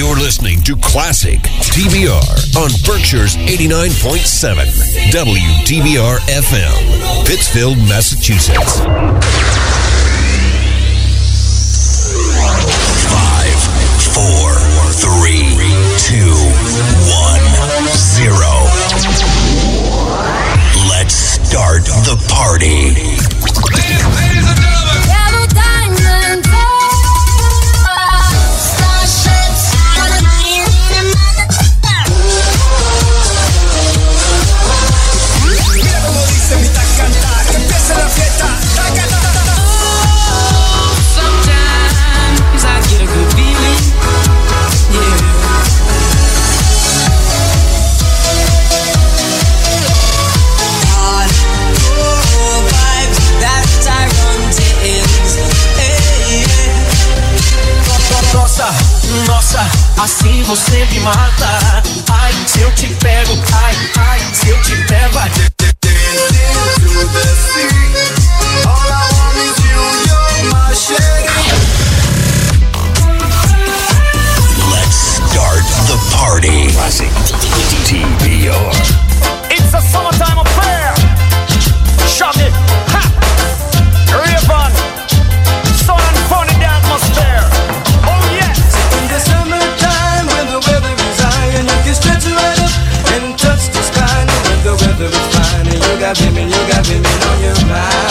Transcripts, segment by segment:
You're listening to Classic TBR on Berkshire's 89.7 WTBR FM, Pittsfield, Massachusetts. Five, four, three, two, one, zero. Let's start the party. Assim você me mata. Ai, se eu te pego, ai, ai, se eu te pego, ai. Let's start the party. Classic TBR. Got you got women on your mind.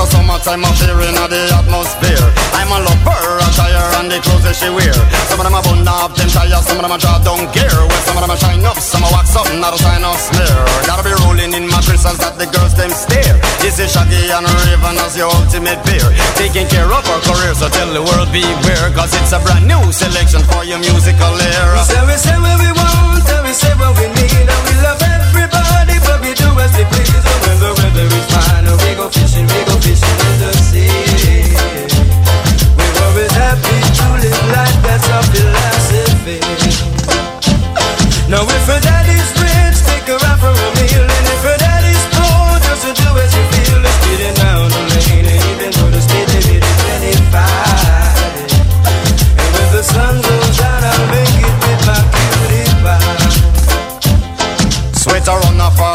A summertime affair in the atmosphere. I'm a lover, attire and the clothes that she wear. Some of them are bun up, them tires, some of them are draw down gear. Well, some of them are shine up, some are wax up, not a sign of smear. Gotta be rolling in my crystals that the girls them stare. This is Shaggy and Rayvon as your ultimate pair. Taking care of our career, so tell the world beware. Cause it's a brand new selection for your musical era. We say we say what we want, and we say what we need, and we love everybody, but we do as we please. And when the weather is fine, we go fishing, we go fishing in the sea. We're always happy to live life, that's our philosophy. Now if her daddy's rich, take her out for a meal, and if her daddy's poor, just do as you feel. Let's get down the lane, and even though the speed limit 25. And when the sun goes down, I'll make it with my cutie pie. Sweater on off her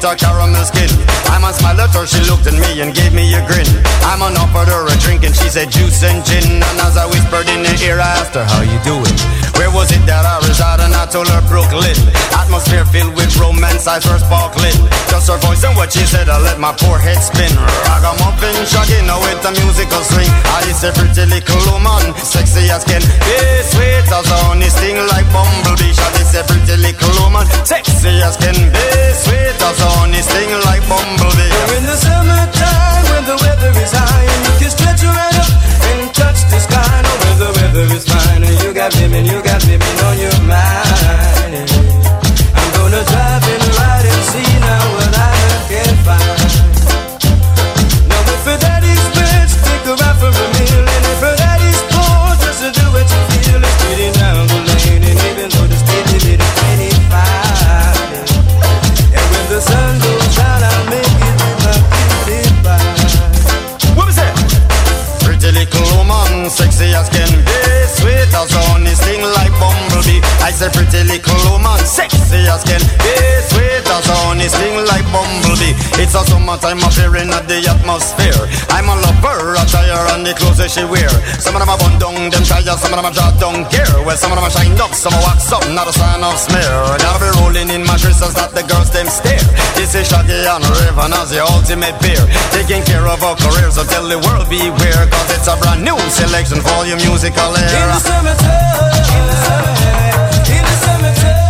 with a caramel skin. I'm a smile at her, she looked at me and gave me a grin. I'm on offered her a drink and she said juice and gin. And as I whispered in her ear, I asked her how you doing Where was it that I resided? And I told her Brooklyn. Atmosphere filled with romance, eyes were sparkling Just her voice and what she said, I let my poor head spin. Ragamuffin, shaggy, now with a musical swing. I is a pretty little woman, sexy as can be. Sweet as honey, sting like bumblebee. Shaggy is a pretty little woman, sexy as can be. Sweet as honey, sting like bumblebee. Now in the summertime, when the weather is high, she wear. Some of them are bun down, them tires, some of them are draw down gear. Well, some of them are shine up, some are wax up, not a sign of smear. Gotta be rolling in crystals that the girls them stare. This is Shaggy and Rayvon as the ultimate pair Taking care of our careers, so tell the world beware Cause it's a brand new selection for your musical era. In the summertime, in the summertime.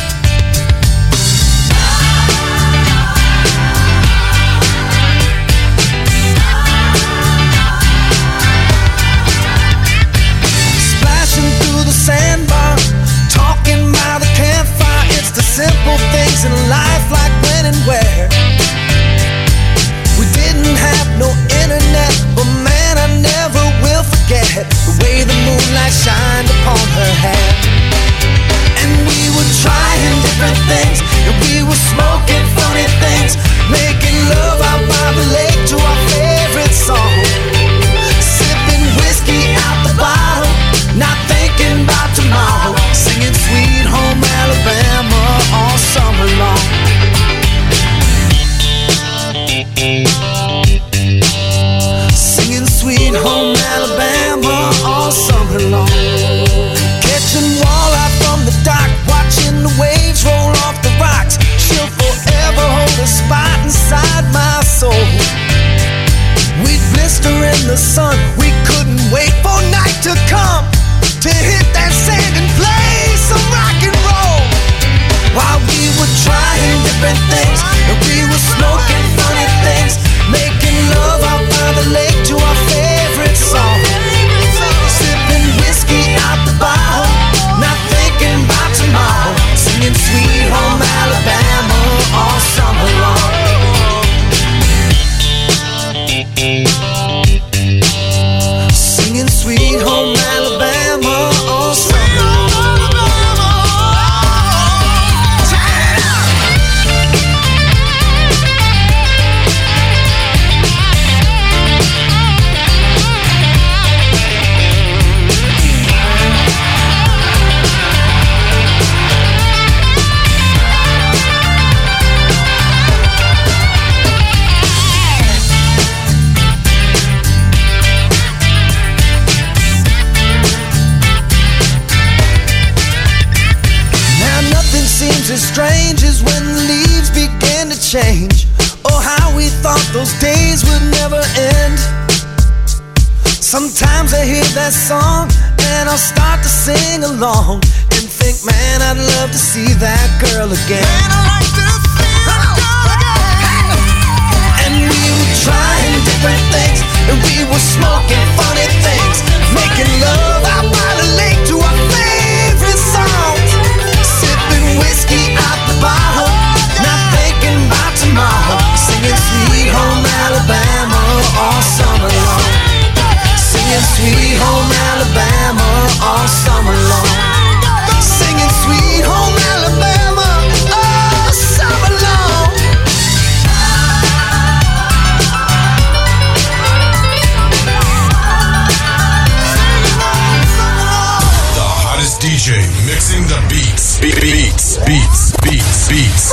Simple things in life, like when and where. We didn't have no internet, but man, I never will forget the way the moonlight shined upon her hair. And we were trying different things, and we were smoking funny things, making love out by the lake to our favorite song. Singing Sweet Home Alabama all summer long. Catching walleye from the dock, watching the waves roll off the rocks. She'll forever hold a spot inside my soul. We'd blister in the sun, we couldn't wait for night to come to hit that sand and play some rock and roll. While we were trying different things, and we were smoking things, as when the leaves begin to change. Oh, how we thought those days would never end. Sometimes I hear that song and I'll start to sing along and think, man, I'd love to see that girl again. And we were trying different things and we were smoking funny things, making love all summer long. Singing Sweet Home Alabama all summer long. Singing Sweet Home Alabama all summer long. The hottest DJ mixing the beats. Be- beats, beats, beats.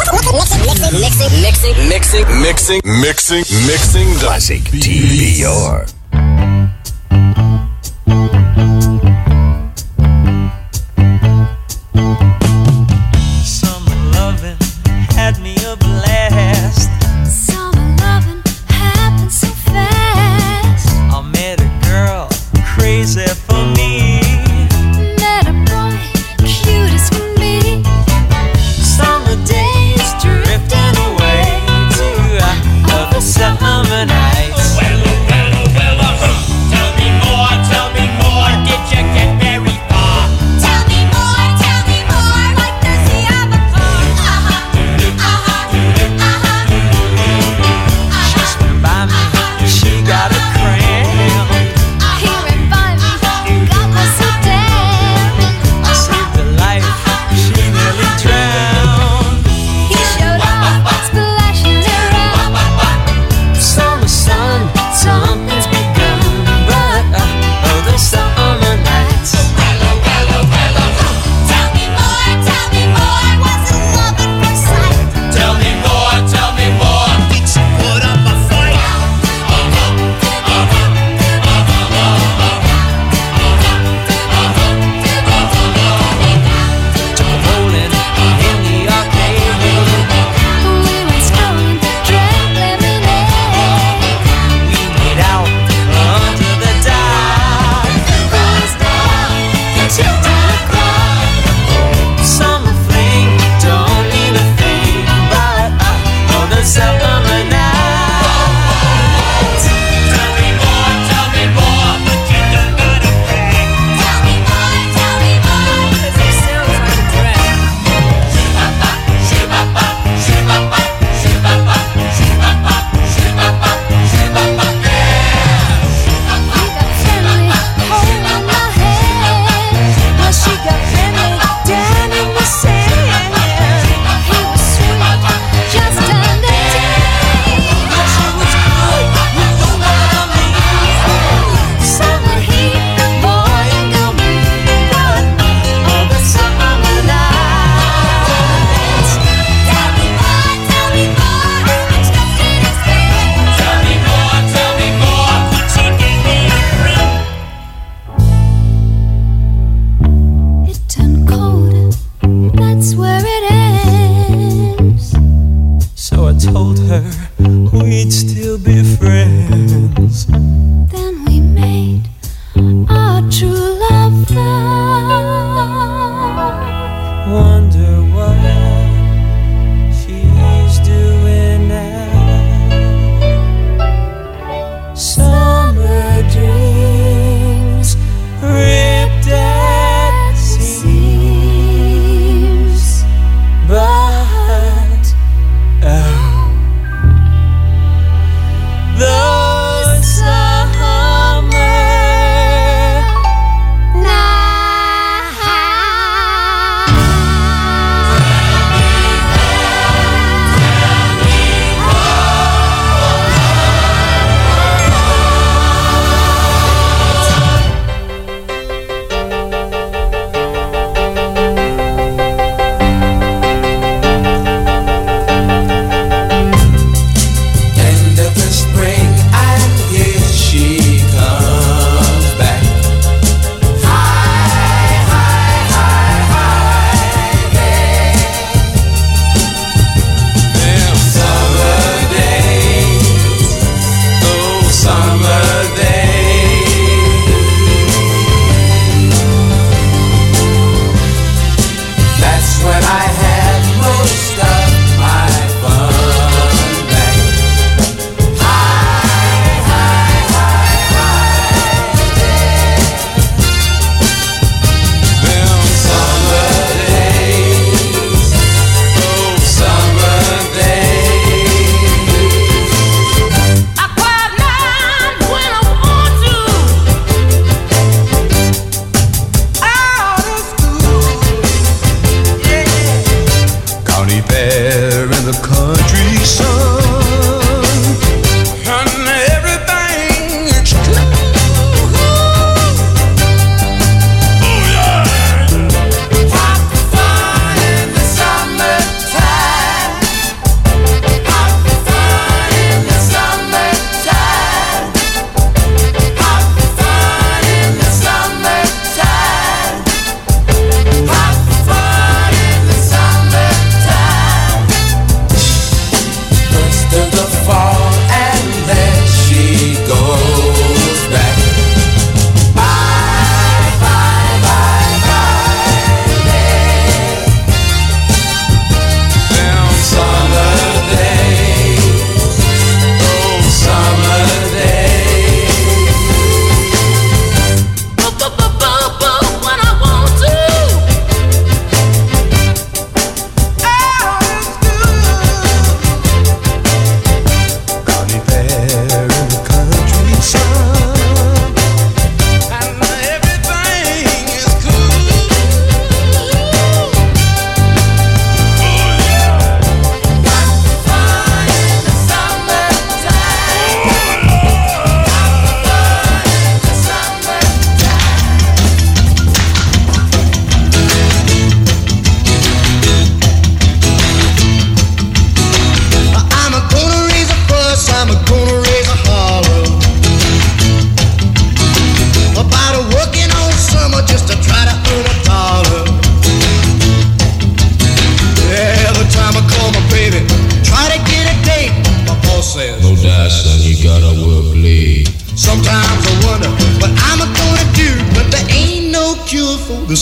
Mixing, mixing, mixing, Mixing, mixing, mixing the. TBR.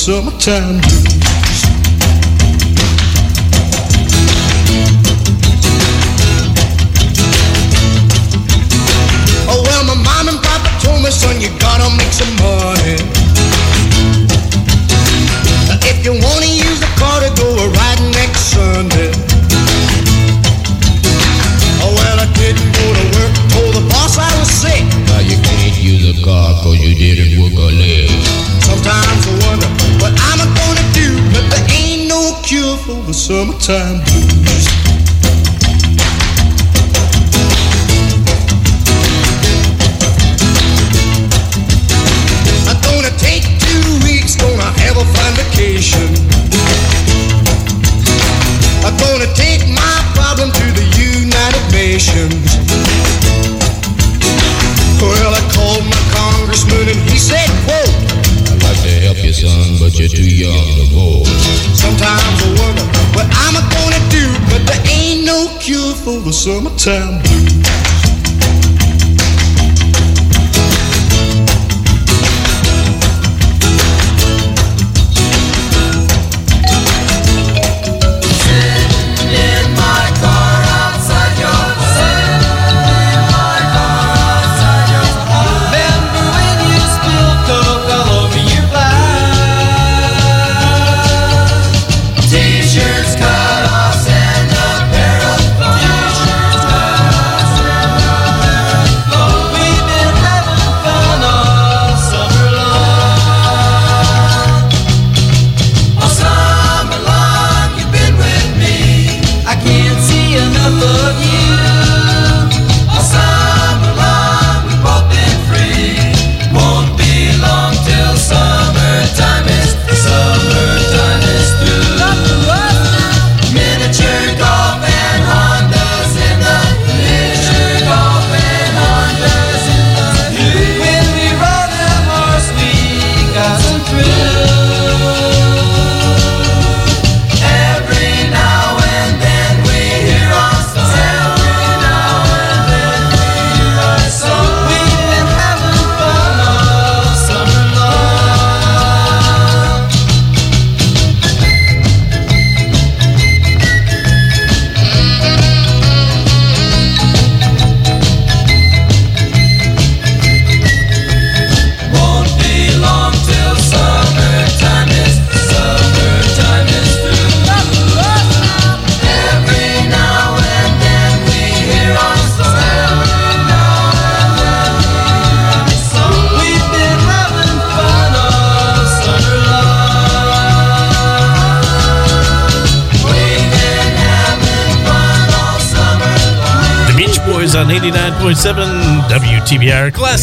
Summertime the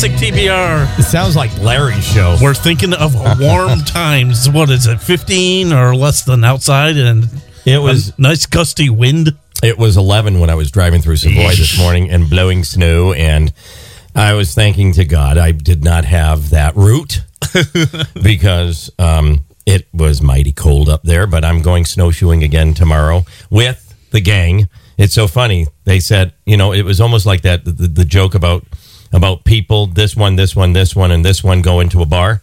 classic TBR. It sounds like Larry's show. We're thinking of warm times. What is it, 15 or less than outside? And It was nice gusty wind. It was 11 when I was driving through Savoy this morning and blowing snow. And I was thanking to God I did not have that route because um, it was mighty cold up there. But I'm going snowshoeing again tomorrow with the gang. It's so funny. They said, you know, it was almost like that the, the joke about about people, this one, this one, this one, and this one go into a bar.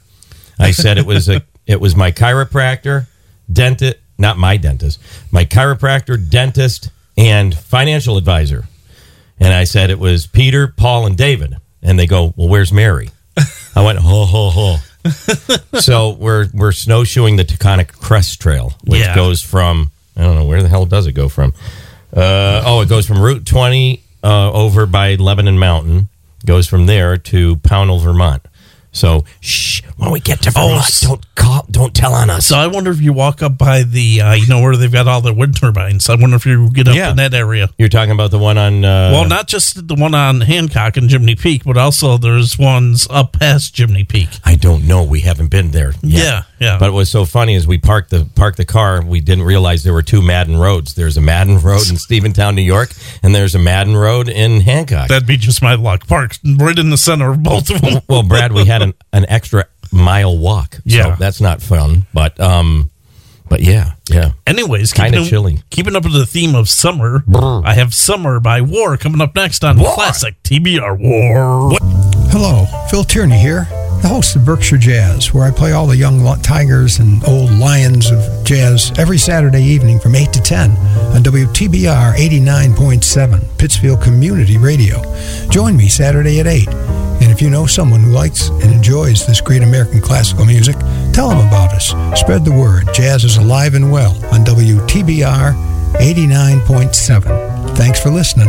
I said it was a it was my chiropractor, dentist, not my dentist, my chiropractor, dentist, and financial advisor. And I said it was Peter, Paul, and David. And they go, Well, where's Mary? I went, ho ho ho. so we're we're snowshoeing the Taconic Crest Trail, which Yeah. goes from I don't know where the hell does it go from. Uh, oh, it goes from Route 20 uh, over by Lebanon Mountain, goes from there to Pownal, Vermont. So, shh, when we get to Vermont, s- don't call, don't tell on us. So I wonder if you walk up by the, uh, you know, where they've got all the wind turbines. I wonder if you get up Yeah. in that area. You're talking about the one on. Uh, well, not just the one on Hancock and Jiminy Peak, but also there's ones up past Jiminy Peak. I don't know. We haven't been there. Yet. Yeah, yeah. But what was so funny is we parked the parked the car. We didn't realize there were two Madden roads. There's a Madden Road in Stephentown, New York, and there's a Madden Road in Hancock. That'd be just my luck. Parked right in the center of both of them. well, Brad, we had an, an extra mile walk. Yeah. so that's not fun. But um, but yeah, yeah. Anyways, Kinda keeping- chilly. Keeping up with the theme of summer, I have Summer by War coming up next on Classic TBR War. Hello, Phil Tierney here, the host of Berkshire Jazz, where I play all the young tigers and old lions of jazz every Saturday evening from 8 to 10 on WTBR 89.7, Pittsfield Community Radio. Join me Saturday at 8. And if you know someone who likes and enjoys this great American classical music, tell them about us. Spread the word. Jazz is alive and well on WTBR 89.7. Thanks for listening.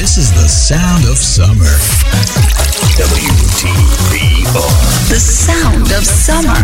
This is the sound of summer. WTBR. The sound of summer.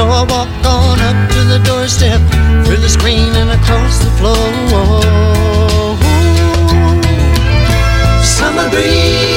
So I walk on up to the doorstep, through the screen and across the floor. Summer breeze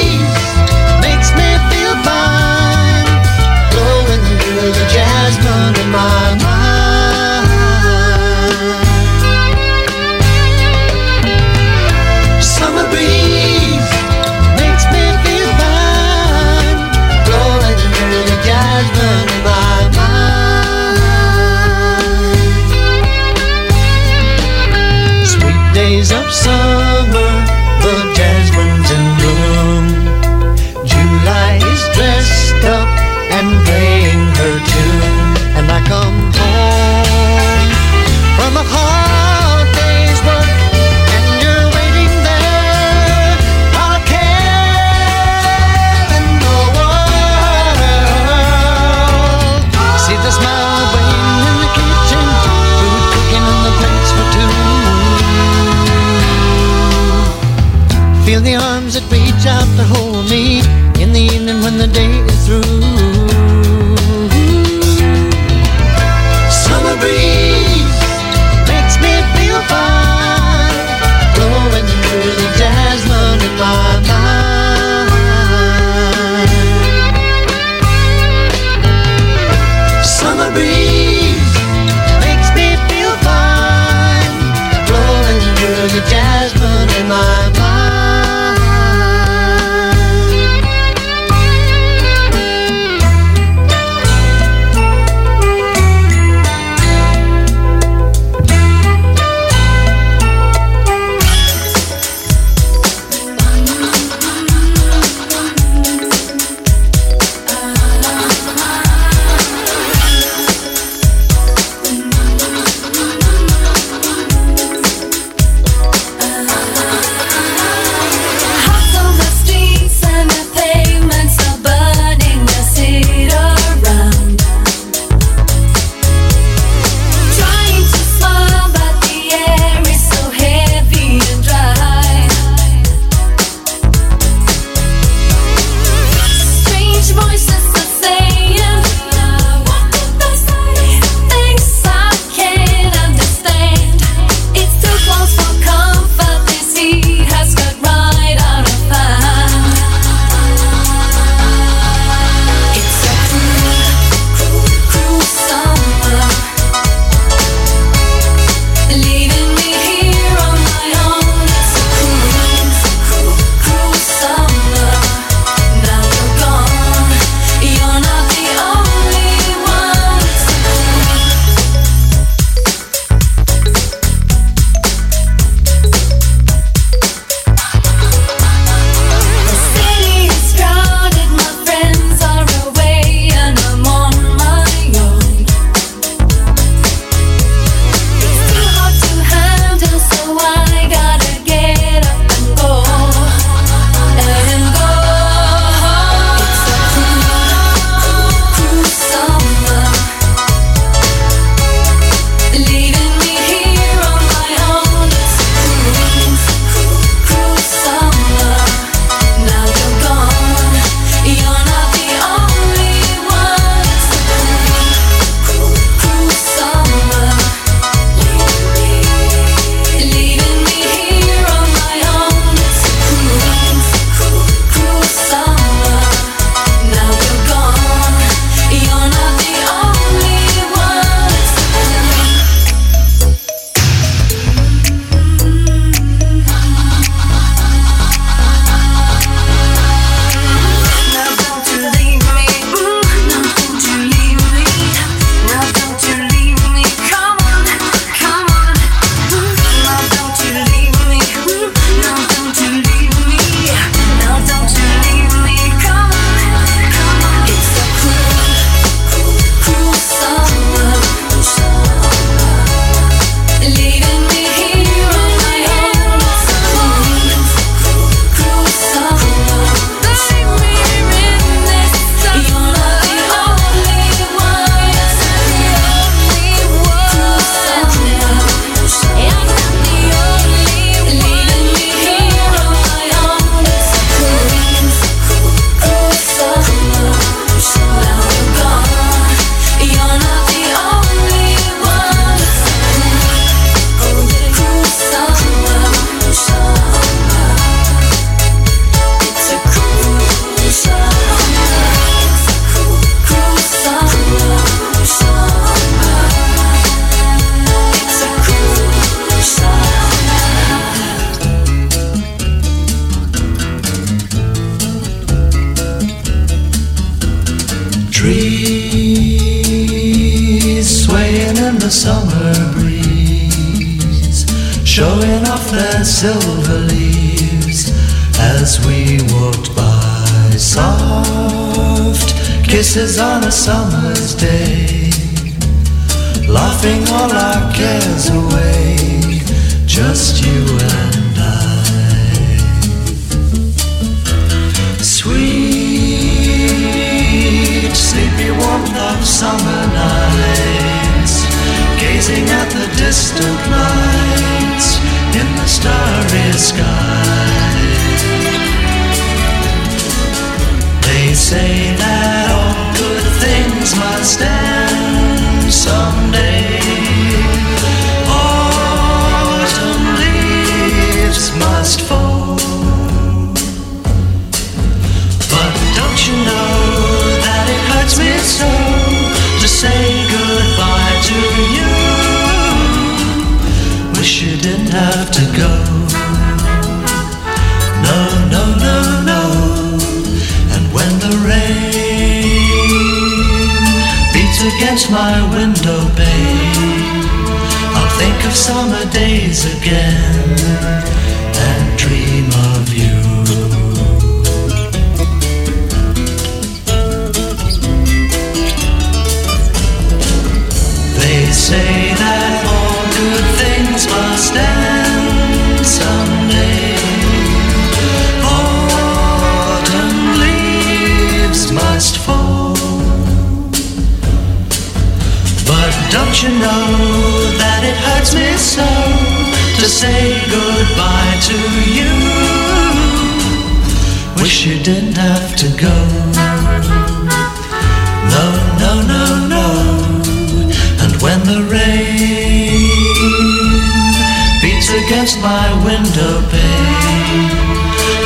against my window pane,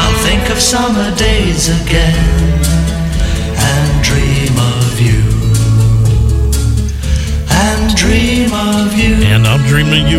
I'll think of summer days again and dream of you. And dream of you. And I'm dreaming you.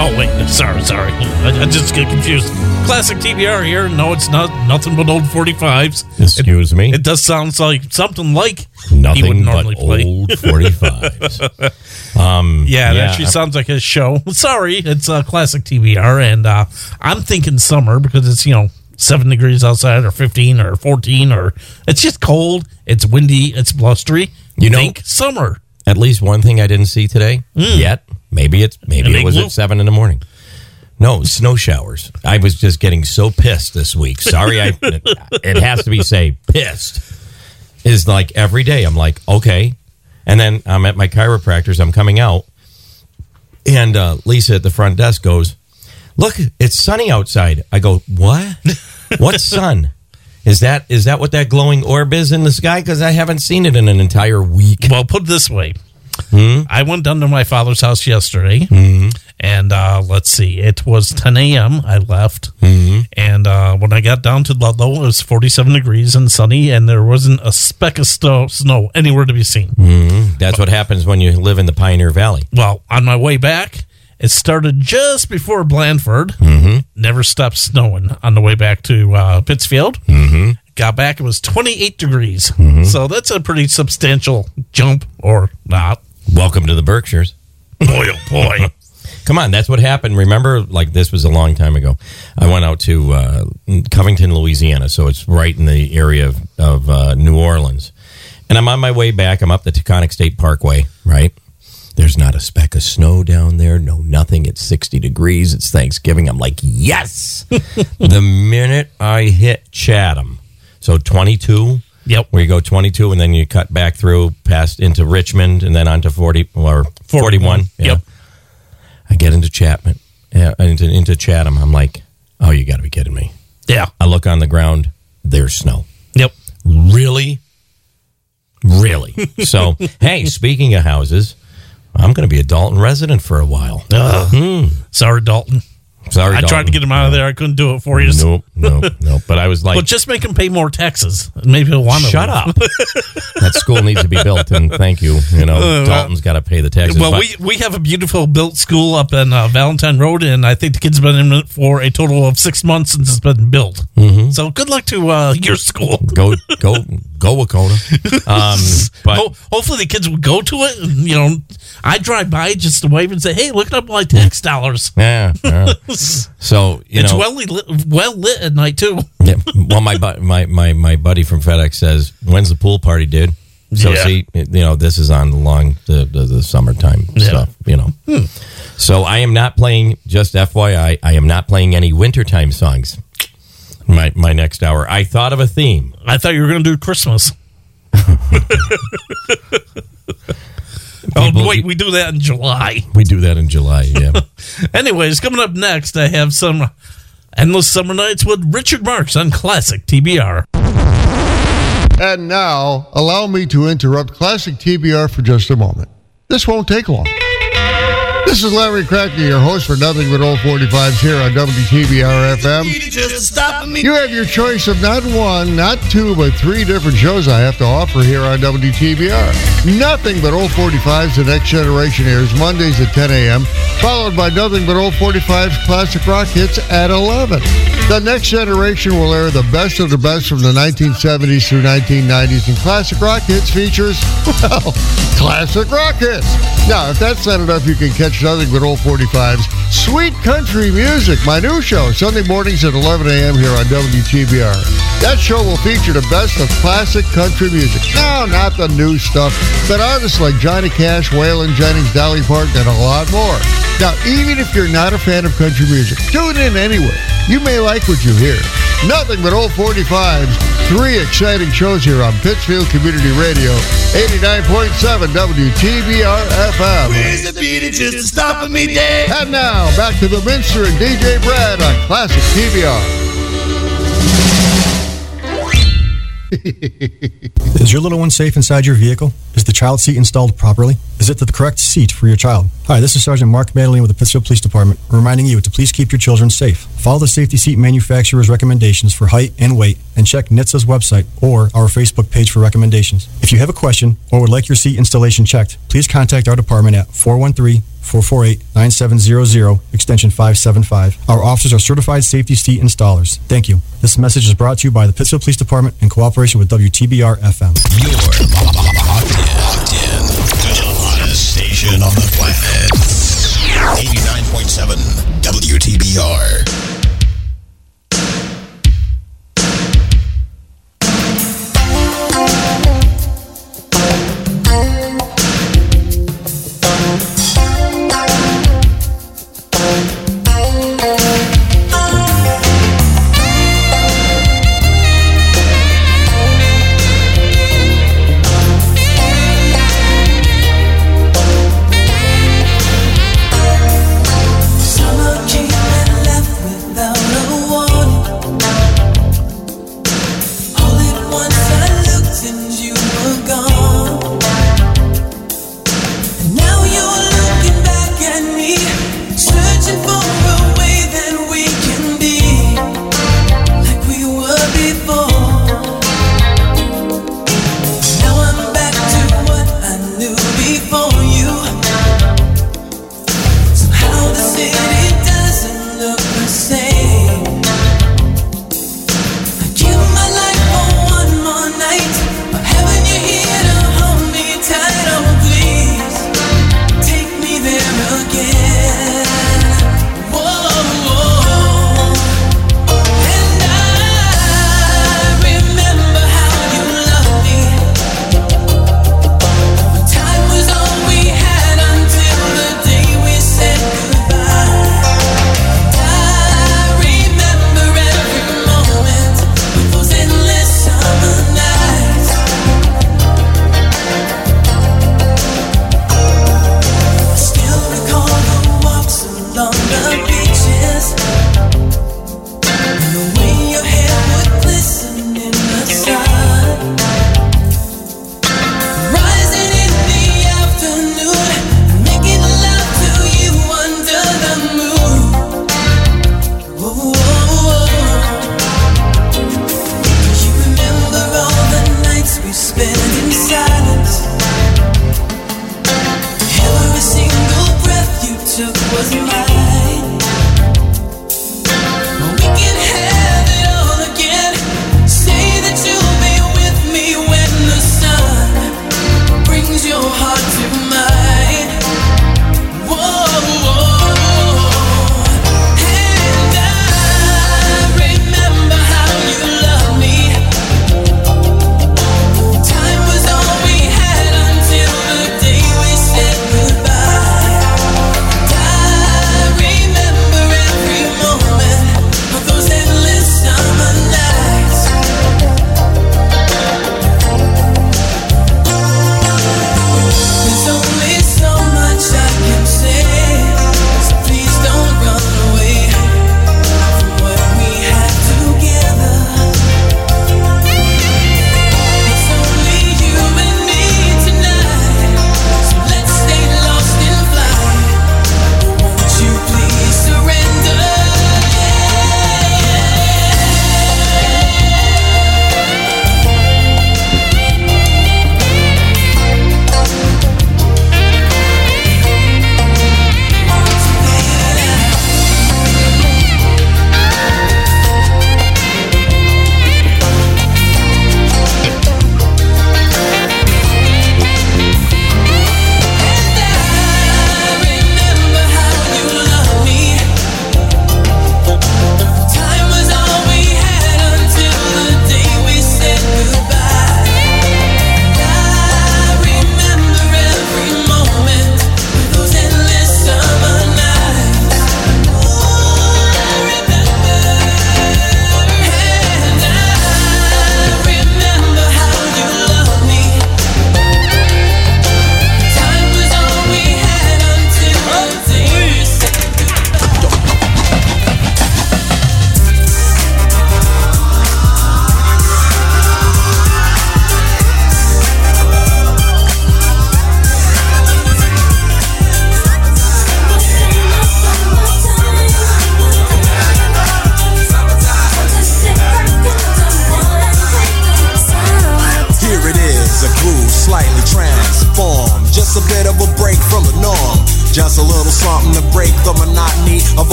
Oh wait, sorry, sorry. I, I just get confused. Classic TBR here. No, it's not nothing but old 45s. Excuse me. It does sound like something like he would Nothing but play. old 45s. Um, Yeah, yeah, actually sounds like his show. Sorry, it's a classic TBR, and uh, I'm thinking summer because it's you know seven degrees outside, or fifteen, or fourteen, or it's just cold. It's windy. It's blustery. You know- think summer. At least one thing I didn't see today yet. Maybe it's maybe An it was at seven in the morning. No snow showers. I was just getting so pissed this week. Sorry, I it has to be say pissed. Is like every day. I'm like okay, and then I'm at my chiropractor's. I'm coming out, and uh, Lisa at the front desk goes, "Look, it's sunny outside." I go, "What? what sun?" Is that is that what that glowing orb is in the sky? Because I haven't seen it in an entire week. Well, put it this way. Hmm? I went down to my father's house yesterday, Hmm? and uh, let's see, it was 10 a.m. I left, Hmm? and uh, when I got down to Ludlow, it was 47 degrees and sunny, and there wasn't a speck of sto- snow anywhere to be seen. Mm, that's what happens when you live in the Pioneer Valley. Well, on my way back, it started just before Blandford. Mm-hmm. Never stopped snowing on the way back to uh, Pittsfield. Mm-hmm. Got back, it was 28 degrees. So that's a pretty substantial jump, or not. Welcome to the Berkshires. Boy, oh boy. Come on, that's what happened. Remember, like this was a long time ago. I went out to uh, Covington, Louisiana, so it's right in the area of, of uh, New Orleans. And I'm on my way back. I'm up the Taconic State Parkway, right? There's not a speck of snow down there, no nothing. It's 60 degrees. It's Thanksgiving. I'm like, yes. the minute I hit Chatham, so 22. Yep. Where you go 22 and then you cut back through past into Richmond and then onto 40 or 41. Yeah. Yep. I get into Chapman, yeah, into into Chatham. I'm like, oh, you got to be kidding me. Yeah. I look on the ground. There's snow. Yep. Really, really. so, hey, speaking of houses, I'm going to be a Dalton resident for a while. Ugh. Hmm. Sorry, Dalton. Sorry, I tried to get him out of there. I couldn't do it for you. Nope, nope, nope. But I was like, but just make him pay more taxes. Maybe he'll want to. Shut up. that school needs to be built, and thank you. You know, Uh, Dalton's got to pay the taxes. Well, but- we, we have a beautiful built school up in uh, Valentine Road, and I think the kids have been in it for a total of six months since it's been built. Mhm. So good luck to uh, your school. go, go, go, Wahconah. Um, but Ho- hopefully the kids will go to it. And, you know, I drive by just to wave and say, "Hey, look up my tax dollars." yeah, yeah. so you it's know, well lit, well lit at night too. Yeah. Well, my, bu- my my my buddy from FedEx says, "When's the pool party, dude?" So Yeah. see, you know, this is on along the the, the summertime stuff. You know, Hmm. so I am not playing. Just FYI, I am not playing any wintertime songs. My my next hour. I thought of a theme. I thought you were going to do Christmas. oh wait, we do that in July. We do that in July. Yeah. Anyways, coming up next, I have some endless summer nights with Richard Marx on Classic TBR. And now, allow me to interrupt Classic TBR for just a moment. This won't take long. This is Larry Cracker, your host for Nothing But Old 45s here on WTBR FM. You have your choice of not one, not two, but three different shows I have to offer here on WTBR. Nothing But Old 45s, The Next Generation airs Mondays at 10 a.m., followed by Nothing But Old 45s Classic Rock Hits at 11. The Next Generation will air the best of the best from the 1970s through 1990s, and Classic Rock Hits features, well, classic rock hits. Now, if that's not enough, you can catch nothing but old 45s. Sweet Country Music, my new show, Sunday mornings at 11 a.m. here on WTBR. That show will feature the best of classic country music. No, not the new stuff, but artists like Johnny Cash, Waylon Jennings, Dolly Parton, and a lot more. Now, even if you're not a fan of country music, tune in anyway. You may like what you hear. Nothing but old 45s. Three exciting shows here on Pittsfield Community Radio, 89.7 WTBR FM. Where's the beat? Just stopping me dead. And now, back to the Minster and DJ Brad on Classic TBR. Is your little one safe inside your vehicle? Is the child seat installed properly? Is it the correct seat for your child? Hi, this is Sergeant Mark Madeline with the Pittsfield Police Department, reminding you to please keep your children safe. Follow the safety seat manufacturer's recommendations for height and weight, and check NHTSA's website or our Facebook page for recommendations. If you have a question or would like your seat installation checked, please contact our department at 413 448 9700, extension 575. Our officers are certified safety seat installers. Thank you. This message is brought to you by the Pittsfield Police Department in cooperation with WTBR FM. You're locked in, the hottest station on the planet. 89.7 WTBR.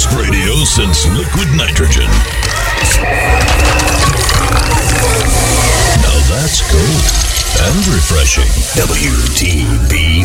Coolest radio since liquid nitrogen. Now that's cool and refreshing. WTBR.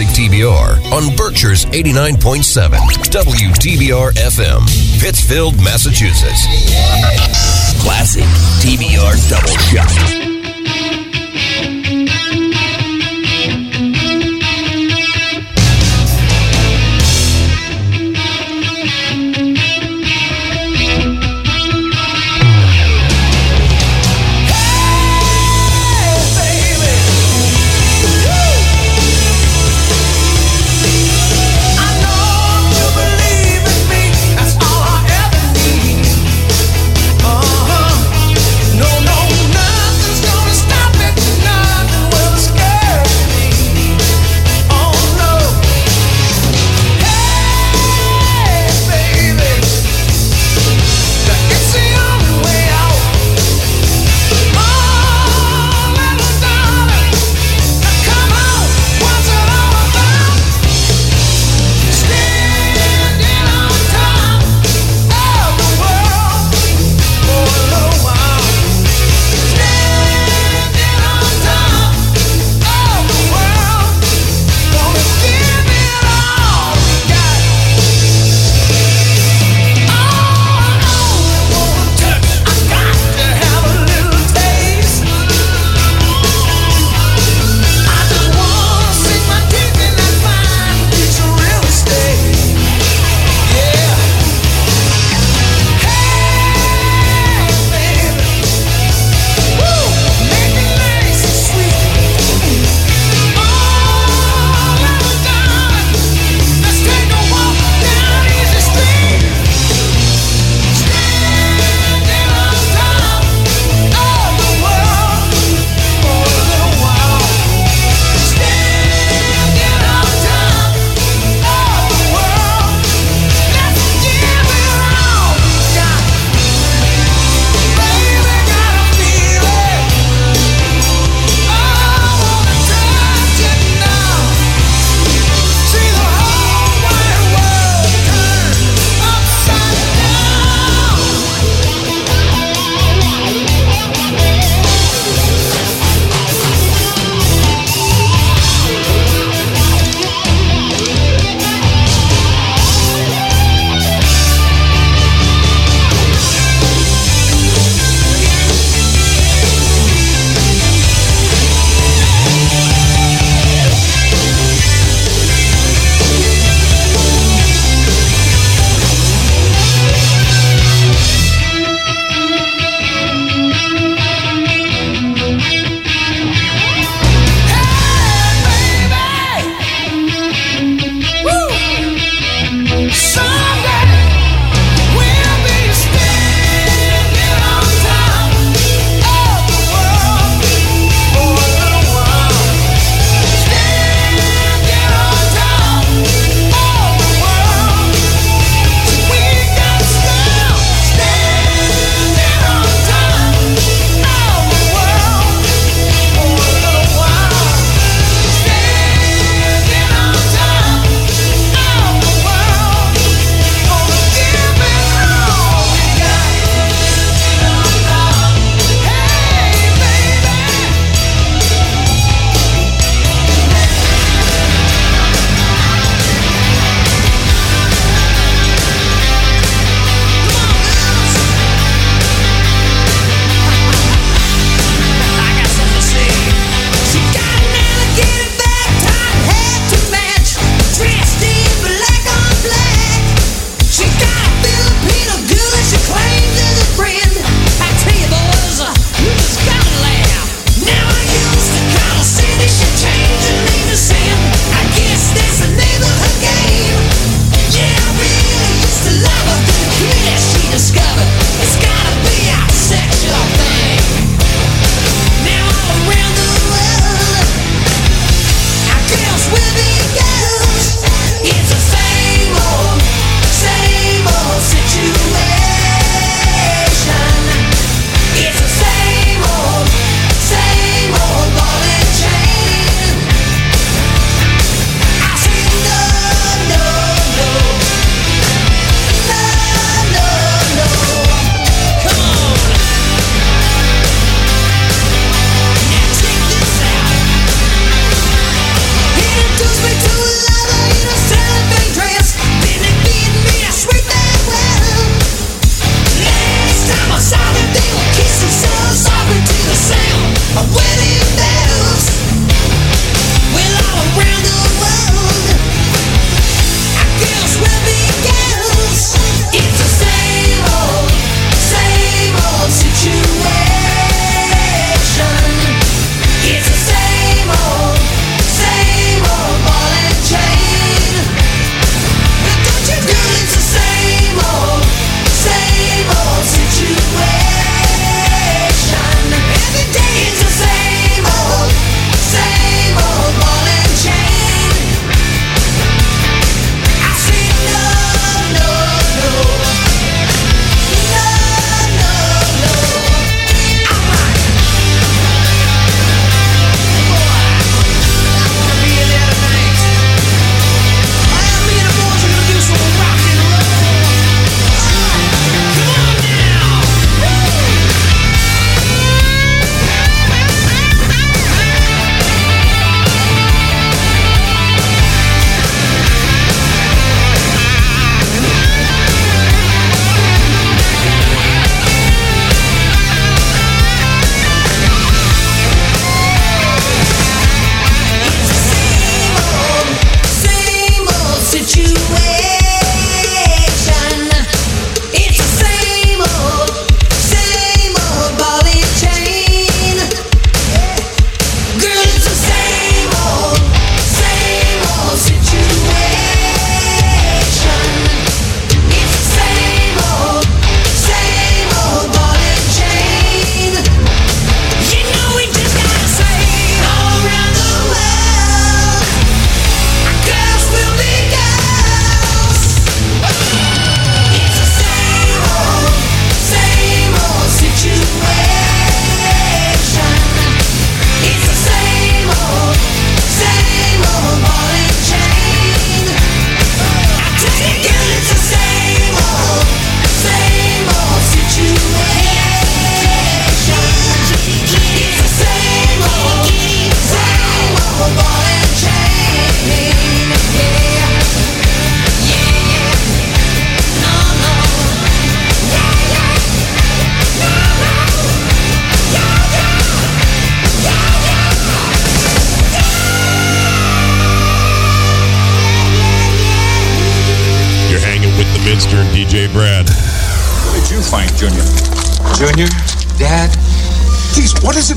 Classic TBR on Berkshire's 89.7 WTBR FM, Pittsfield, Massachusetts. Classic TBR Double Shot.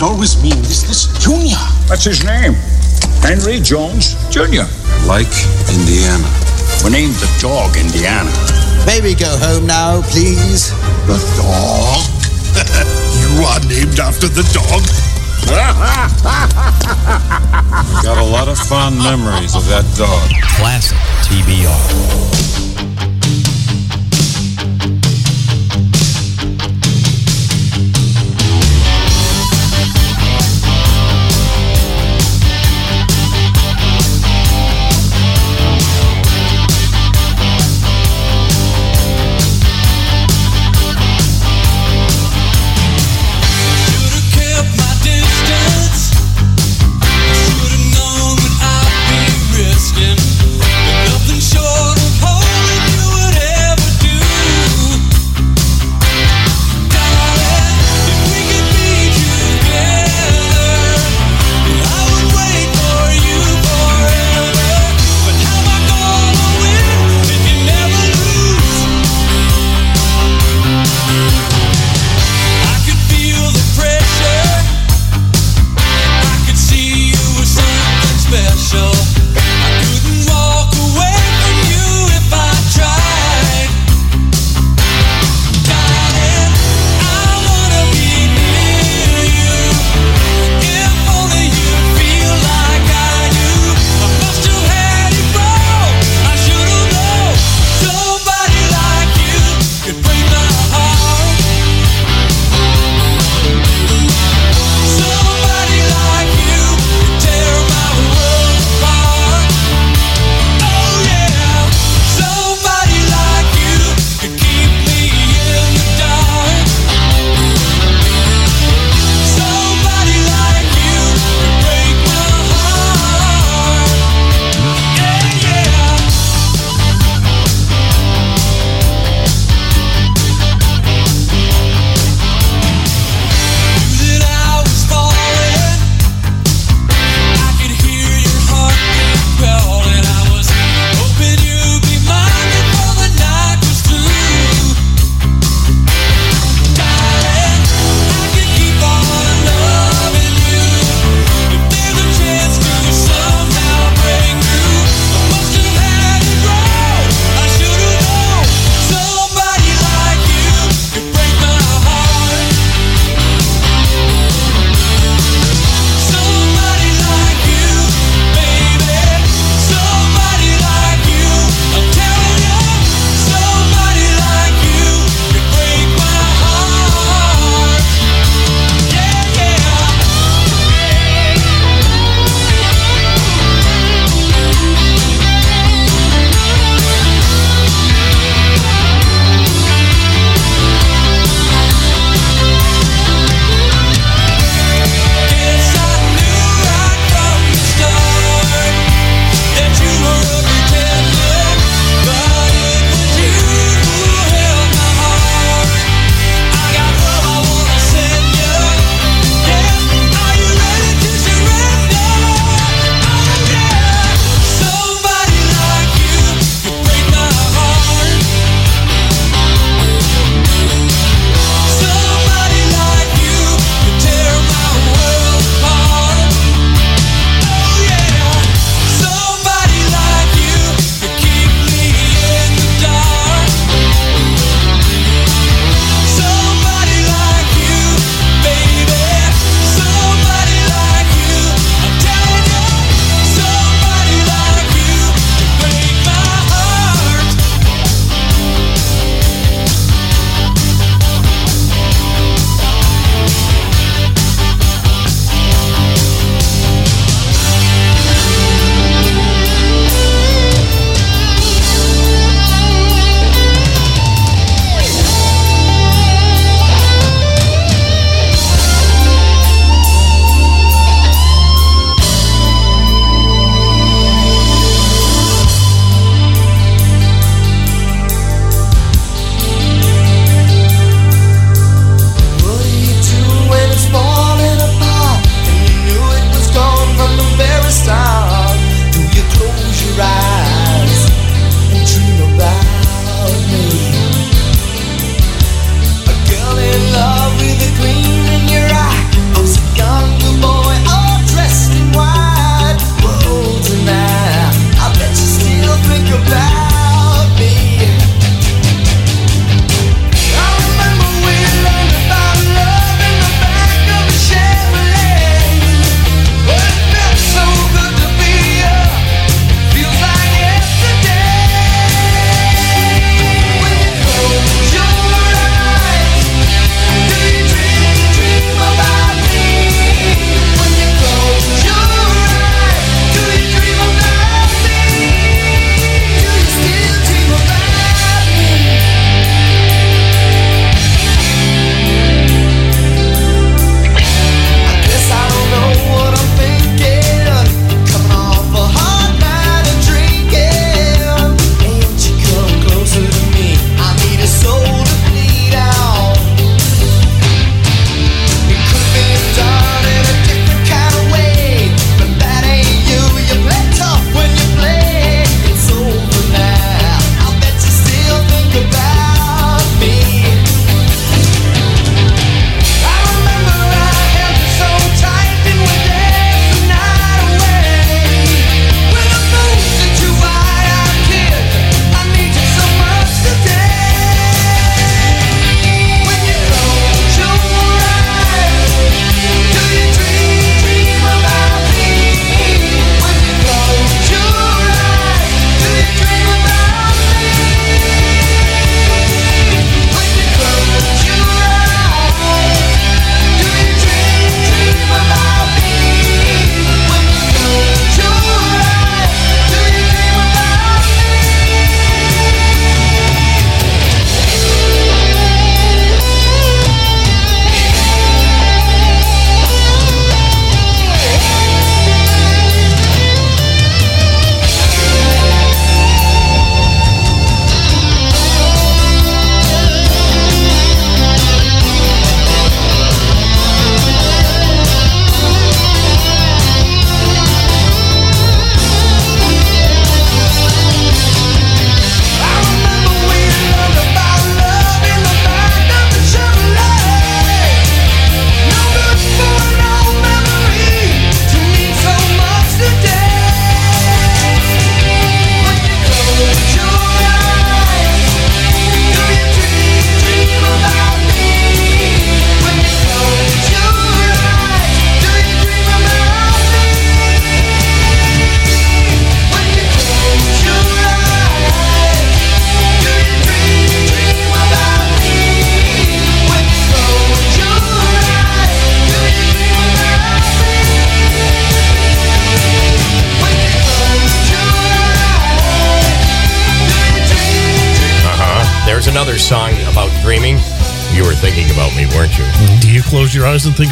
Always mean? Is this Junior? That's his name. Henry Jones Jr. Like Indiana. We named the dog Indiana. May we go home now, please? The dog? you are named after the dog? Got a lot of fond memories of that dog. Classic TBR.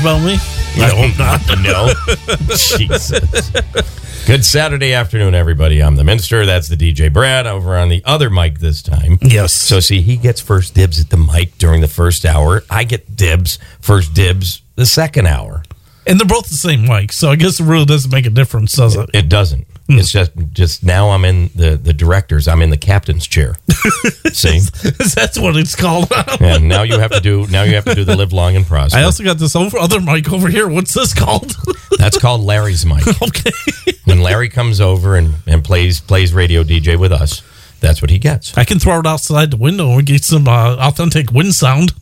About me? I hope not. no. Jesus. Good Saturday afternoon, everybody. I'm the minister. That's the DJ Brad over on the other mic this time. Yes. So, see, he gets first dibs at the mic during the first hour. I get dibs, first dibs, the second hour. And they're both the same mic, so I guess it really doesn't make a difference, does it? It doesn't. It's just just now I'm in the the directors. I'm in the captain's chair. See, That's what it's called. and now you have to do now you have to do the live long and prosper. I also got this over, other mic over here. What's this called? That's called Larry's mic. okay. When Larry comes over and, and plays plays radio DJ with us, that's what he gets. I can throw it outside the window and get some uh, authentic wind sound.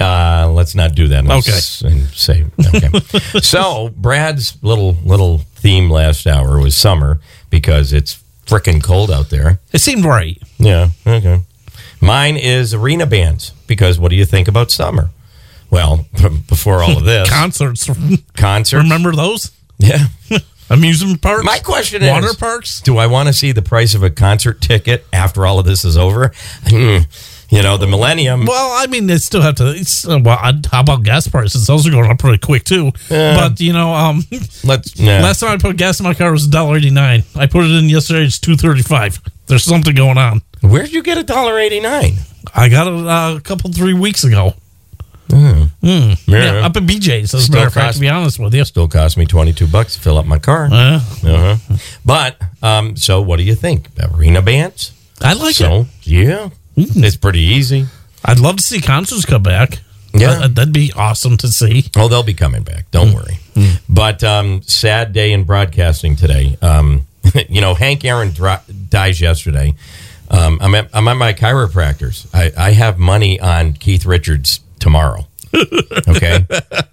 Uh, let's not do that. Let's- And say okay. so Brad's little little theme last hour was summer because it's frickin' cold out there. It seemed right. Yeah. Okay. Mine is arena bands because what do you think about summer? Well, before all of this, Concerts. concerts. Remember those? Yeah. Amusement parks? My question Water is, water parks? Do I want to see the price of a concert ticket after all of this is over? You know, the Millennium. Well, I mean, they still have to. It's, uh, well, I- how about gas prices? Those are going up pretty quick too. Yeah. But you know, um, Let's. Nah. last time I put gas in my car was $1.89. I put it in yesterday. It's two thirty five. There's something going on. Where'd you get a dollar eighty nine? I got it uh, a couple three weeks ago. Mm. Mm. Yeah. Yeah. up at BJ's. As a Still matter of fact, to be honest with you. Still cost me twenty two bucks to fill up my car. Uh, Uh-huh. But um, so what do you think? Arena bands? I like so, it. Yeah, it's pretty easy. I'd love to see concerts come back. Yeah. Uh, that'd be awesome to see. Oh, they'll be coming back. Don't worry. But um, sad day in broadcasting today. Um, you know, Hank Aaron dies yesterday. Um, I'm at I'm at my chiropractor's. I, I have money on Keith Richards tomorrow. Okay,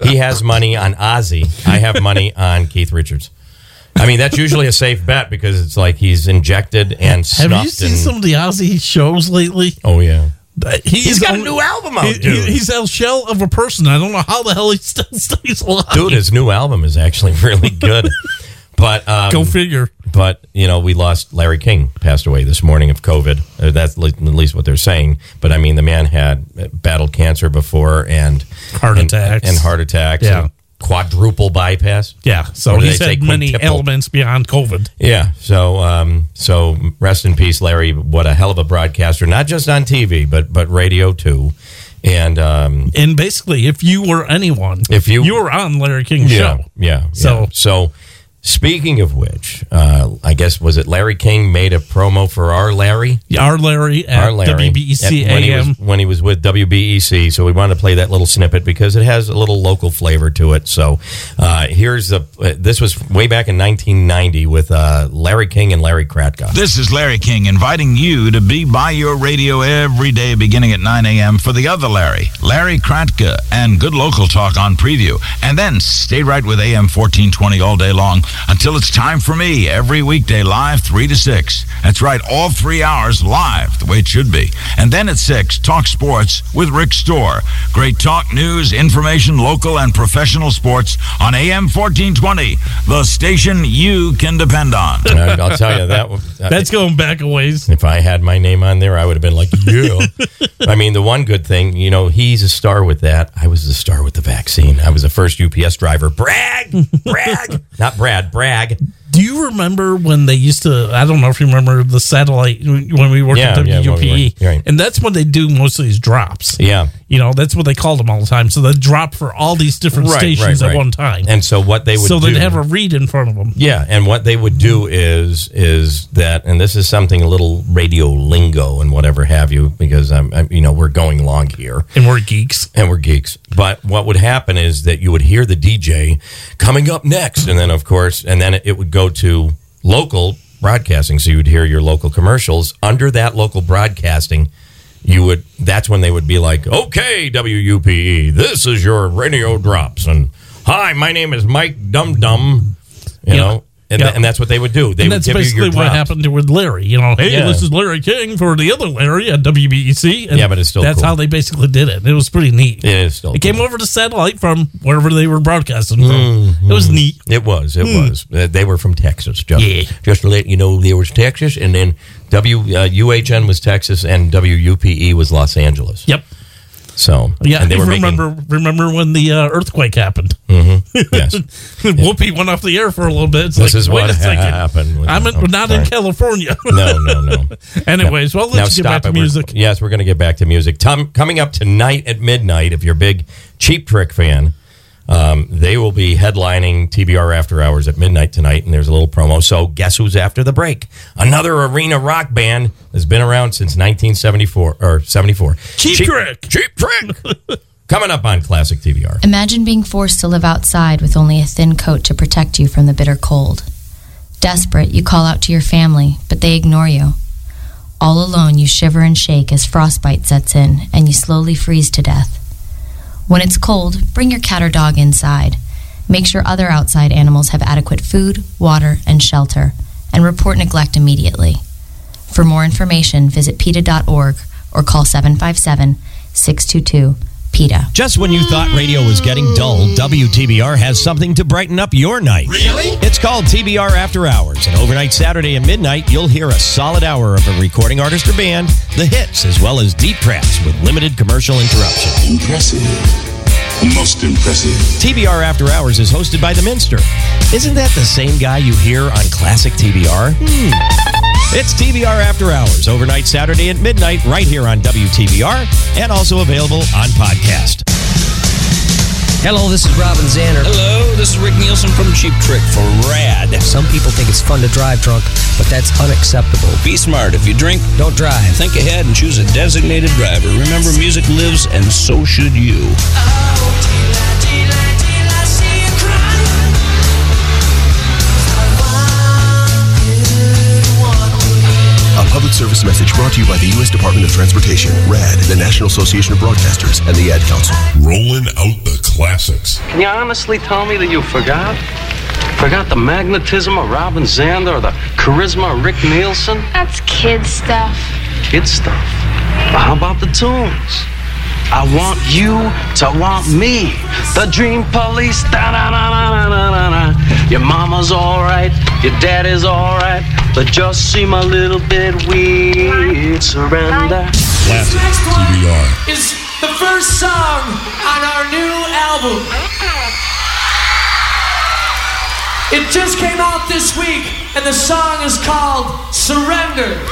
he has money on Ozzy. I have money on Keith Richards. I mean, that's usually a safe bet because it's like he's injected and Have snuffed. you seen and, some of the Ozzy shows lately? Oh yeah, He's, He's got a new album out, he- dude. he's a shell of a person. I don't know how the hell he still stays alive. dude, his new album is actually really good. But um, Go figure. But you know, we lost Larry King, passed away this morning of COVID. Uh, That's at least what they're saying. But I mean, the man had battled cancer before and Heart and, attacks. and heart attacks. Yeah. and quadruple bypass. Yeah, so he's had many elements beyond COVID. Yeah. So, um, so rest in peace, Larry. What a hell of a broadcaster! Not just on TV, but but radio too. And um, And basically, if you were anyone, If you- you were on Larry King's yeah, show. yeah. So- yeah. so speaking of which, uh, I guess was it Larry King made a promo for our Larry? Our Larry at Our Larry WBEC at- when he, was, when he was with WBEC. So we wanted to play that little snippet because it has a little local flavor to it. So uh, here's the. Uh, this was way back in 1990 with uh, Larry King and Larry Kratka. This is Larry King inviting you to be by your radio every day beginning at 9 a.m. for the other Larry, Larry Kratka, and good local talk on preview. And then stay right with AM 1420 all day long until it's time for me every weekday live 3 to 6. That's right, all three hours live, the way it should be. And then at 6, talk sports with Rick Storr. Great talk, news, information, local and professional sports on AM 1420, the station you can depend on. Uh, I'll tell you that. was- That's going back a ways. If I had my name on there, I would have been like, yeah. I mean, the one good thing, you know, he's a star with that. I was the star with the vaccine. I was the first UPS driver. Brag, brag, not Brad, brag. Do you remember when they used to? I don't know if you remember the satellite when we worked Yeah, at yeah, when we right. and that's when they do most of these drops. Yeah. You know, that's what they called them all the time. So they drop for all these different Right, stations right, at one time. And so what they would so do, they'd have a read in front of them. Yeah, and what they would do is is that, and this is something a little radio lingo and whatever have you, because I'm, I'm you know we're going long here, and we're geeks, and we're geeks. But what would happen is that you would hear the DJ coming up next, and then of course, and then it would go to local broadcasting, so you would hear your local commercials under that local broadcasting. You would. That's when they would be like, "Okay, WUPE, this is your radio drops," and "Hi, my name is Mike Dum Dum." You Yeah. know, and, Yeah. and that's what they would do. They and would that's give you basically your what drops. happened with Larry. You know, hey, Yeah. this is Larry King for the other Larry at WBEC. And Yeah, but it's still that's cool. how they basically did it. It was pretty neat. It is still. It came over to satellite from wherever they were broadcasting from. It was neat. It was. It Hmm. was. Uh, they were from Texas. Just, Yeah. just to let you know, there was Texas, and then W uh, UHN was Texas, and WUPE was Los Angeles. Yep. So Yeah, and they were remember remember when the uh, earthquake happened? making. hmm Yes. Whoopi went off the air for a little bit. It's This like, is what a second. happened. I'm in, Oh, not in. California. no, no, no. Anyways, well, let's get stop back to it. We're- music. yes, we're going to get back to music. Tom, coming up tonight at midnight, if you're a big Cheap Trick fan, um, they will be headlining TBR After Hours at midnight tonight, and there's a little promo. So, guess who's after the break? Another arena rock band that's been around since 1974 or 74. Cheap Trick. Cheap Trick. Coming up on Classic TBR. Imagine being forced to live outside with only a thin coat to protect you from the bitter cold. Desperate, you call out to your family, but they ignore you. All alone, you shiver and shake as frostbite sets in and you slowly freeze to death. When it's cold, bring your cat or dog inside. Make sure other outside animals have adequate food, water, and shelter, and report neglect immediately. For more information, visit PETA.org or call 757 622 PETA. Just when you thought radio was getting dull, WTBR has something to brighten up your night. Really? It's called TBR After Hours, and overnight Saturday at midnight, you'll hear a solid hour of a recording artist or band, the hits, as well as deep tracks with limited commercial interruption. Impressive. Most impressive. TBR After Hours is hosted by The Minster. Isn't that the same guy you hear on classic TBR? Hmm. It's TBR After Hours, overnight Saturday at midnight, right here on WTBR, and also available on podcast. Hello, this is Robin Zander. Hello, this is Rick Nielsen from Cheap Trick for RAD. Some people think it's fun to drive drunk, but that's unacceptable. Be smart. If you drink, don't drive. Think ahead and choose a designated driver. Remember, music lives, and so should you. Oh, A public service message brought to you by the U.S. Department of Transportation, RAD, the National Association of Broadcasters, and the Ad Council. Rolling out the classics. Can you honestly tell me that you forgot? Forgot the magnetism of Robin Zander or the charisma of Rick Nielsen? That's kid stuff. Kid stuff. But how about the tunes? I want you to want me. The Dream Police. Da-na-na-na-na-na-na. Your mama's alright, your daddy's alright, but just seem a little bit weird. Surrender. Classic Next one TBR. is the first song on our new album. It just came out this week, and the song is called Surrender.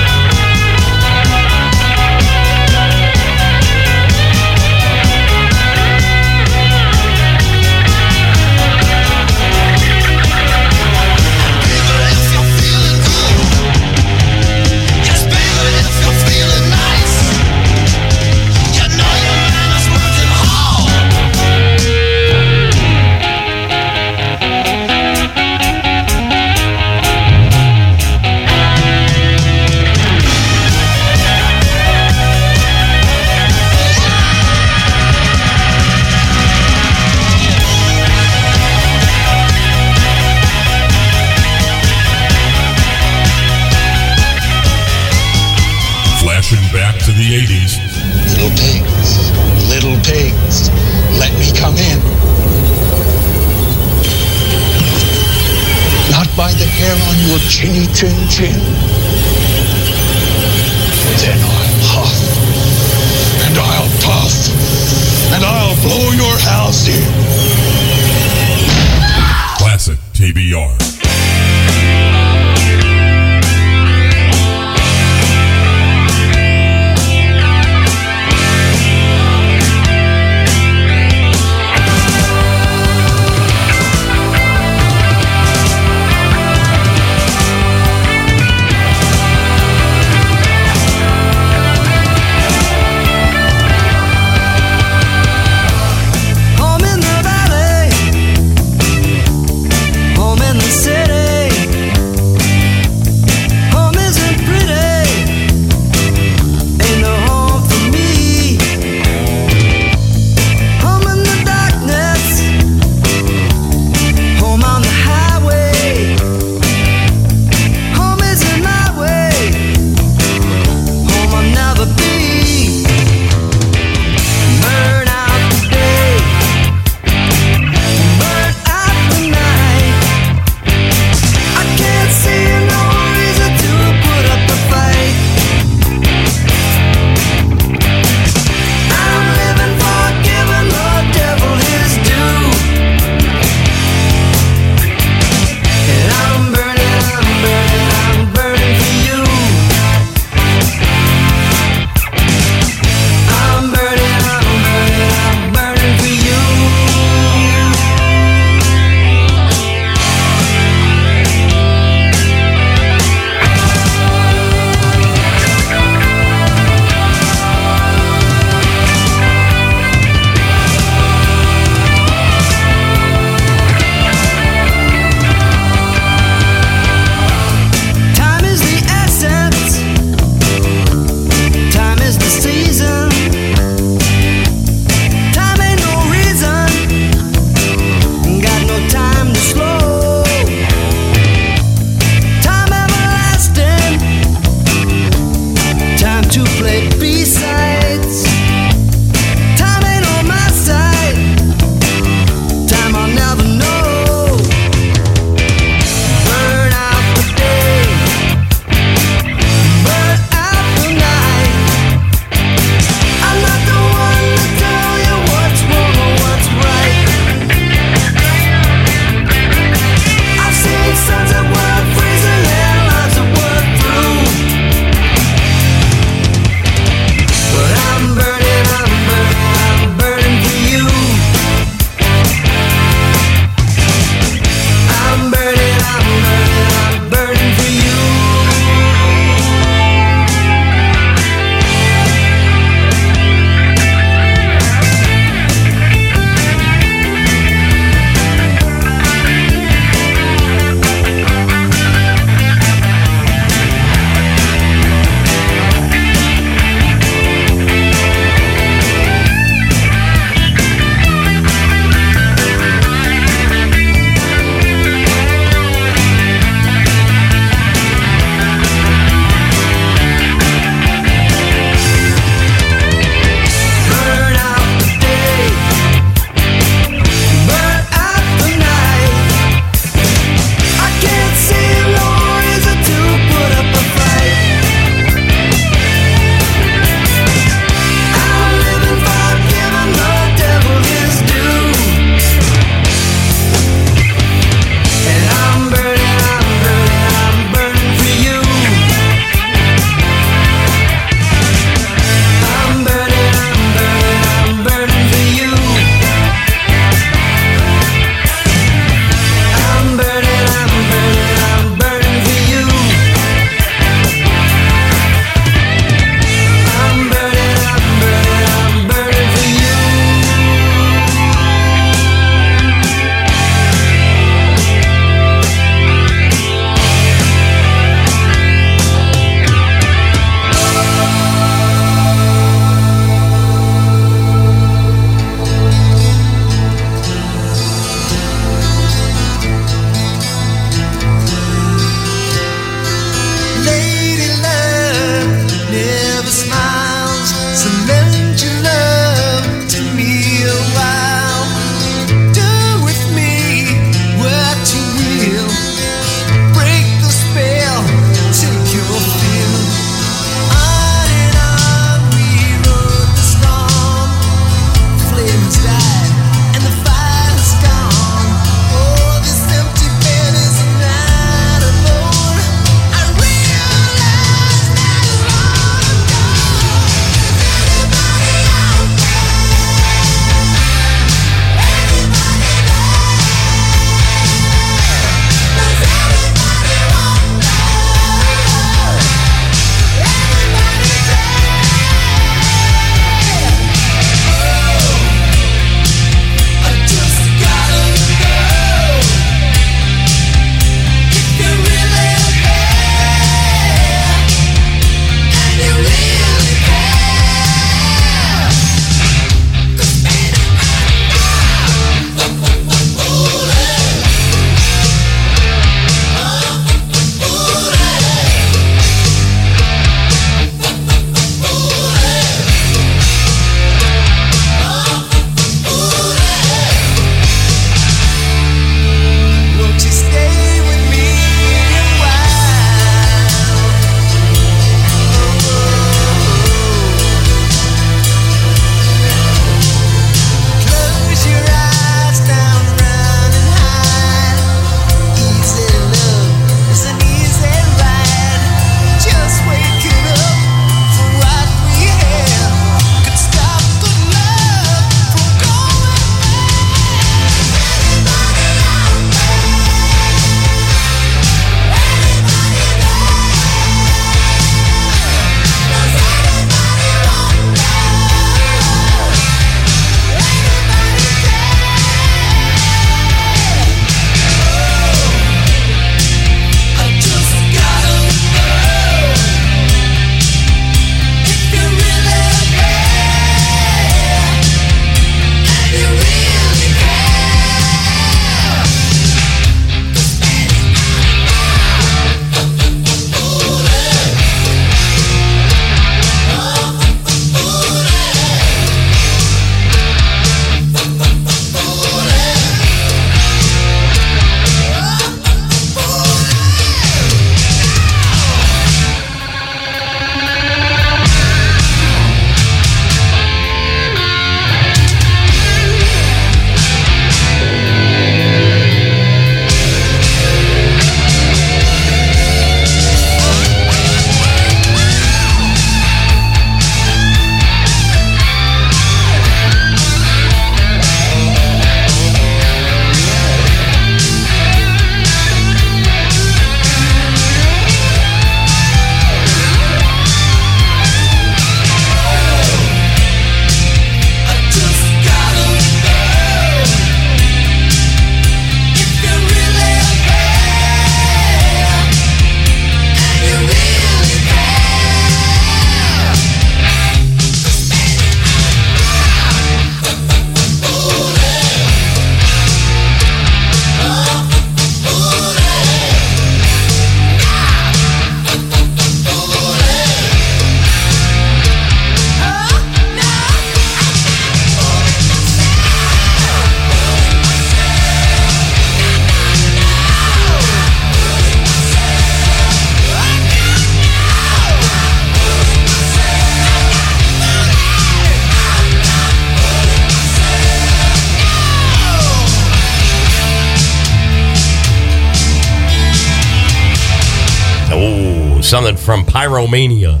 From Pyromania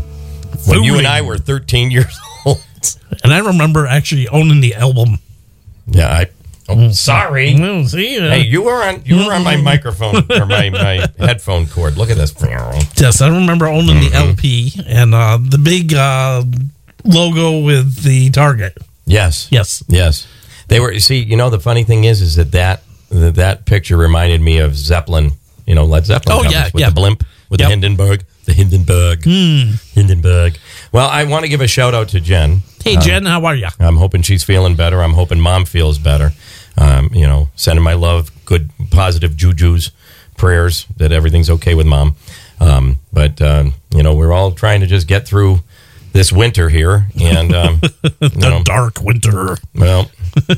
when you and I were 13 years old. And I remember actually owning the album. Yeah, I. Oh, sorry. Well, see, uh, Hey, you were on you were on my microphone or my, my headphone cord. Look at this. Yes, I remember owning the Mm-hmm. LP and uh, the big uh, logo with the Target. Yes. Yes. Yes. They were. See, you know, the funny thing is, is that that that, that picture reminded me of Zeppelin. You know, Led Zeppelin. Oh, yeah, with yeah. the blimp with Yep. the Hindenburg. The Hindenburg. Hmm. Hindenburg. Well, I want to give a shout out to Jen. Hey, Um, Jen, how are you? I'm hoping she's feeling better. I'm hoping mom feels better. Um, you know, sending my love, good, positive jujus, prayers that everything's okay with mom. Um, but, um, you know, we're all trying to just get through this winter here. And, um, the dark winter. Well,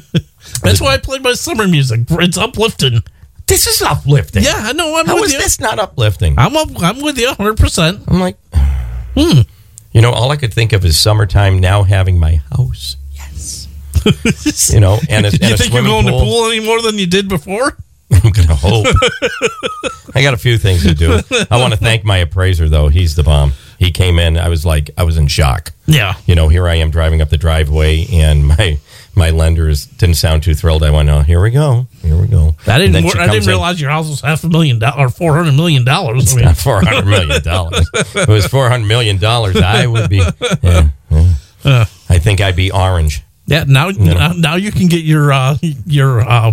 That's why I played my summer music. It's uplifting. This is uplifting. Yeah, I know. I'm How with is you. this not uplifting? I'm up, I'm with you 100. percent I'm like, hmm. you know, all I could think of is summertime now having my house. Yes. you know, and a, and you think you're going pool. to pool any more than you did before? I'm going to hope. I got a few things to do. I want to thank my appraiser, though. He's the bomb. He came in. I was like, I was in shock. Yeah. You know, here I am driving up the driveway, and my my lenders didn't sound too thrilled. I went, oh, here we go. Here we go. I didn't. wor- I didn't in. realize your house was half a million dollars or four hundred million dollars. It's not four hundred million dollars. if it was four hundred million dollars, I would be. Yeah, yeah. I think I'd be orange. Yeah. Now, now, now you can get your uh, your uh,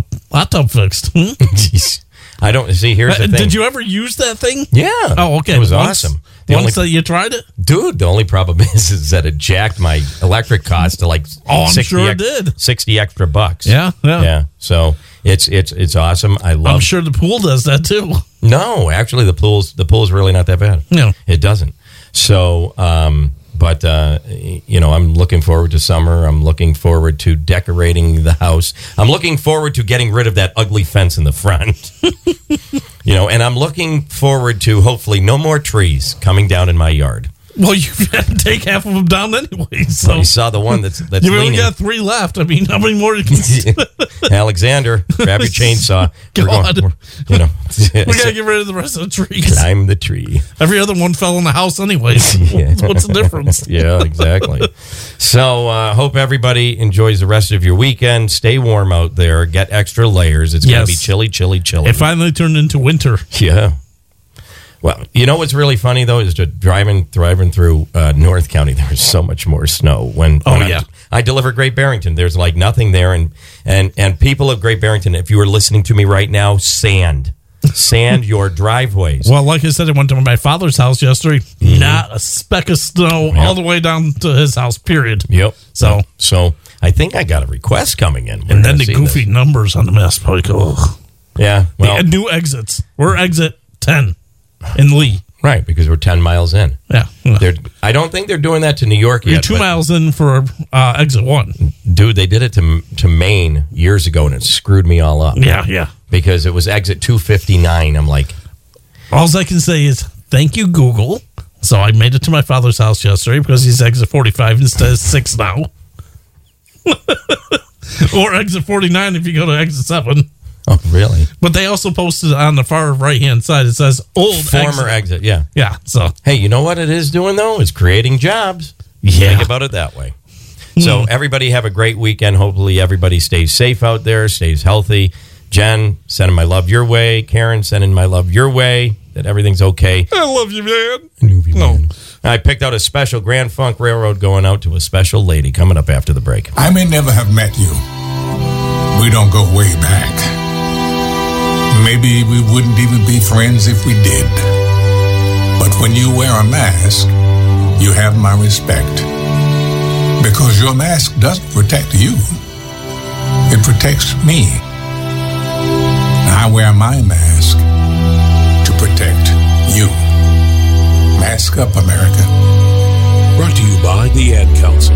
tub fixed. Hmm? Jeez. I don't see. Here's the Uh, thing. Did you ever use that thing? Yeah. Oh, okay. It was Once- awesome. The Once only- that you tried it. Dude, the only problem is, is that it jacked my electric cost to like Oh, I'm 60 sure it ex- did. 60 extra bucks. Yeah, yeah. Yeah. So it's it's it's awesome. I love I'm sure the pool does that too. No, actually the pool's the pool's really not that bad. No. It doesn't. So um but uh, you know, I'm looking forward to summer. I'm looking forward to decorating the house. I'm looking forward to getting rid of that ugly fence in the front. you know, and I'm looking forward to hopefully no more trees coming down in my yard. Well, you had to take half of them down anyway. So you saw the one that's that's you only got three left. I mean, how many more? You can Alexander, grab your chainsaw. We're God. we're- you know, we gotta get rid of the rest of the trees. climb the tree. Every other one fell in the house anyway. What's, what's the difference? yeah, exactly. So, uh, hope everybody enjoys the rest of your weekend. Stay warm out there. Get extra layers. It's gonna be chilly, chilly, chilly. It finally turned into winter. yeah. Well, you know what's really funny though is to driving driving through uh, North County. There's so much more snow. When, Oh, when yeah. I, deliver Great Barrington. There's like nothing there, and and and people of Great Barrington, if you are listening to me right now, sand, sand your driveways. Well, like I said, I went to my father's house yesterday. Not a speck of snow all the way down to his house. Period. Yep. So, so I think I got a request coming in. We're and then the goofy this. numbers on the mess. Like, oh, Yeah. Well, the new exits. We're exit ten in Lee. Right, because we're 10 miles in. Yeah. They're, I don't think they're doing that to New York yet. You're two miles in for uh, exit one. Dude, they did it to, to Maine years ago and it screwed me all up. Yeah, yeah. Because it was exit 259. I'm like, All I can say is thank you, Google. So I made it to my father's house yesterday because he's exit 45 instead of 6 now. or exit 49 if you go to exit 7. Oh, really? But they also posted on the far right hand side, it says old Former exit. yeah. Yeah, so. Hey, you know what it is doing though? It's creating jobs. Yeah. Think about it that way. Hmm. So everybody have a great weekend. Hopefully everybody stays safe out there, stays healthy. Jen, sending my love your way. Karen, sending my love your way. That everything's okay. I love you, man. No. I picked out a special Grand Funk Railroad going out to a special lady coming up after the break. I may never have met you. We don't go way back. Maybe we wouldn't even be friends if we did. But when you wear a mask, you have my respect. Because your mask doesn't protect you, it protects me. I wear my mask to protect you. Mask up, America. Brought to you by the Ad Council.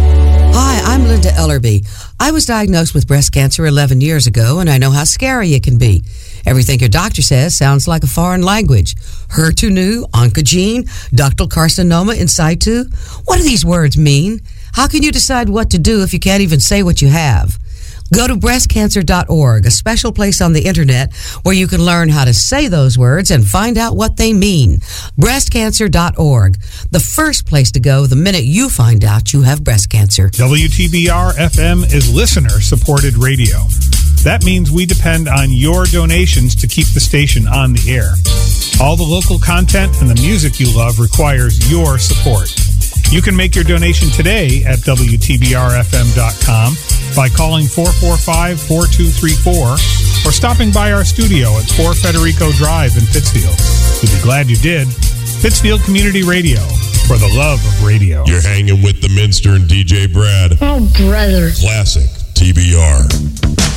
Hi, I'm Linda Ellerbee. I was diagnosed with breast cancer 11 years ago, and I know how scary it can be. Everything your doctor says sounds like a foreign language. HER2/neu, oncogene, ductal carcinoma in situ. What do these words mean? How can you decide what to do if you can't even say what you have? Go to breastcancer.org, a special place on the internet where you can learn how to say those words and find out what they mean. Breastcancer.org, the first place to go the minute you find out you have breast cancer. WTBR FM is listener supported radio. That means we depend on your donations to keep the station on the air. All the local content and the music you love requires your support. You can make your donation today at WTBRFM.com by calling 445 4234 or stopping by our studio at 4 Federico Drive in Pittsfield. We'd be glad you did. Pittsfield Community Radio, for the love of radio. You're hanging with the Minster and DJ Brad. Oh, brother. Classic TBR.